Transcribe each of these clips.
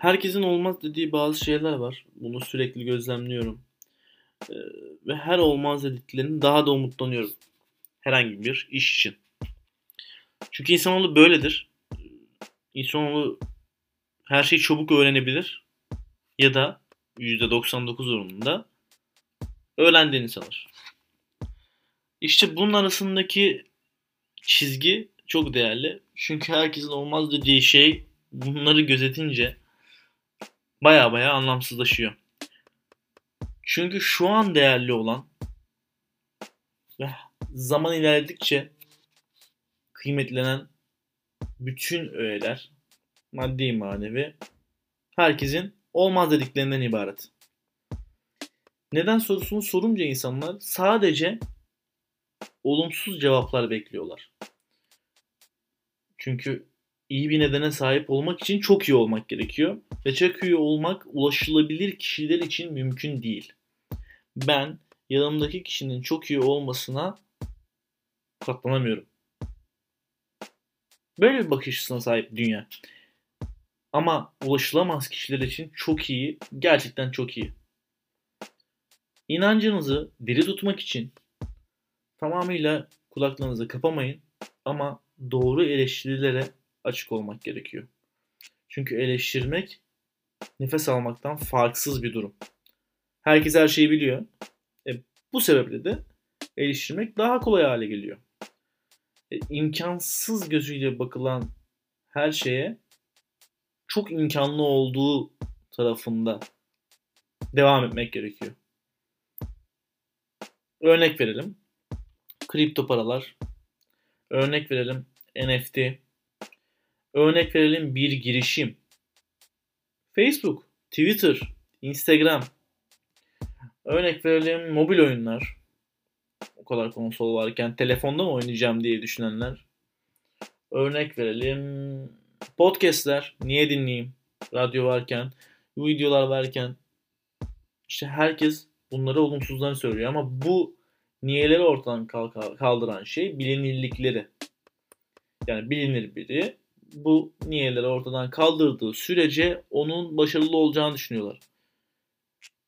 Herkesin olmaz dediği bazı şeyler var. Bunu sürekli gözlemliyorum. Ee, ve her olmaz dediklerini daha da umutlanıyorum. Herhangi bir iş için. Çünkü insanoğlu böyledir. İnsanoğlu her şeyi çabuk öğrenebilir. Ya da %99 oranında öğrendiğini sanır. İşte bunun arasındaki çizgi çok değerli. Çünkü herkesin olmaz dediği şey bunları gözetince baya baya anlamsızlaşıyor. Çünkü şu an değerli olan ve zaman ilerledikçe kıymetlenen bütün öğeler maddi manevi herkesin olmaz dediklerinden ibaret. Neden sorusunu sorunca insanlar sadece olumsuz cevaplar bekliyorlar. Çünkü iyi bir nedene sahip olmak için çok iyi olmak gerekiyor. Ve çok iyi olmak ulaşılabilir kişiler için mümkün değil. Ben yanımdaki kişinin çok iyi olmasına katlanamıyorum. Böyle bir bakış açısına sahip dünya. Ama ulaşılamaz kişiler için çok iyi, gerçekten çok iyi. İnancınızı diri tutmak için tamamıyla kulaklarınızı kapamayın ama doğru eleştirilere açık olmak gerekiyor. Çünkü eleştirmek nefes almaktan farksız bir durum. Herkes her şeyi biliyor. E, bu sebeple de eleştirmek daha kolay hale geliyor. E, imkansız gözüyle bakılan her şeye çok imkanlı olduğu tarafında devam etmek gerekiyor. Örnek verelim. Kripto paralar. Örnek verelim NFT. Örnek verelim bir girişim. Facebook, Twitter, Instagram. Örnek verelim mobil oyunlar. O kadar konsol varken telefonda mı oynayacağım diye düşünenler. Örnek verelim podcastler. Niye dinleyeyim? Radyo varken, videolar varken. İşte herkes bunları olumsuzlarını söylüyor ama bu niyeleri ortadan kaldıran şey bilinirlikleri. Yani bilinir biri bu niyeleri ortadan kaldırdığı sürece onun başarılı olacağını düşünüyorlar.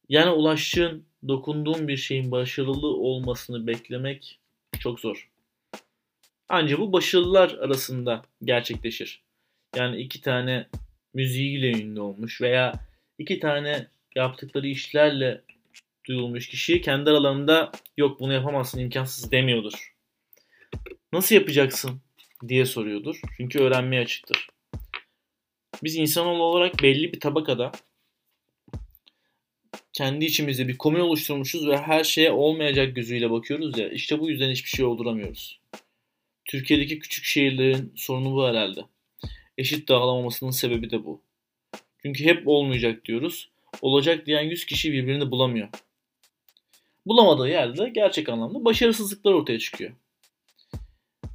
Yani ulaştığın, dokunduğun bir şeyin başarılı olmasını beklemek çok zor. Ancak bu başarılılar arasında gerçekleşir. Yani iki tane müziğiyle ünlü olmuş veya iki tane yaptıkları işlerle duyulmuş kişi kendi aralarında yok bunu yapamazsın imkansız demiyordur. Nasıl yapacaksın diye soruyordur. Çünkü öğrenmeye açıktır. Biz insanoğlu olarak belli bir tabakada kendi içimizde bir komün oluşturmuşuz ve her şeye olmayacak gözüyle bakıyoruz ya. İşte bu yüzden hiçbir şey olduramıyoruz. Türkiye'deki küçük şehirlerin sorunu bu herhalde. Eşit dağılamamasının sebebi de bu. Çünkü hep olmayacak diyoruz. Olacak diyen 100 kişi birbirini bulamıyor. Bulamadığı yerde gerçek anlamda başarısızlıklar ortaya çıkıyor.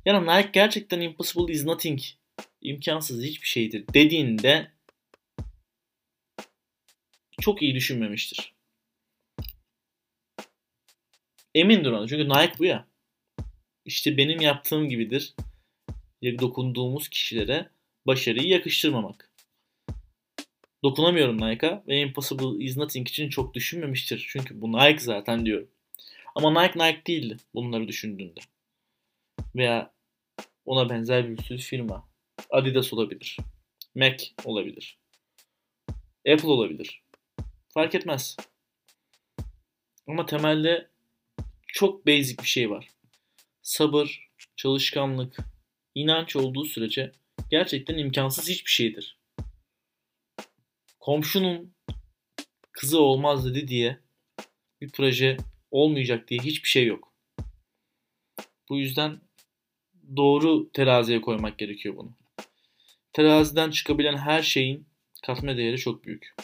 Yani Nike gerçekten impossible is nothing, imkansız hiçbir şeydir dediğinde çok iyi düşünmemiştir. Emindir ona. Çünkü Nike bu ya. İşte benim yaptığım gibidir. Dokunduğumuz kişilere başarıyı yakıştırmamak. Dokunamıyorum Nike'a ve Impossible is Nothing için çok düşünmemiştir. Çünkü bu Nike zaten diyorum. Ama Nike Nike değildi bunları düşündüğünde. Veya ona benzer bir sürü firma. Adidas olabilir. Mac olabilir. Apple olabilir. Fark etmez. Ama temelde çok basic bir şey var. Sabır, çalışkanlık, inanç olduğu sürece gerçekten imkansız hiçbir şeydir. Komşunun kızı olmaz dedi diye bir proje olmayacak diye hiçbir şey yok. Bu yüzden doğru teraziye koymak gerekiyor bunu. Teraziden çıkabilen her şeyin katma değeri çok büyük.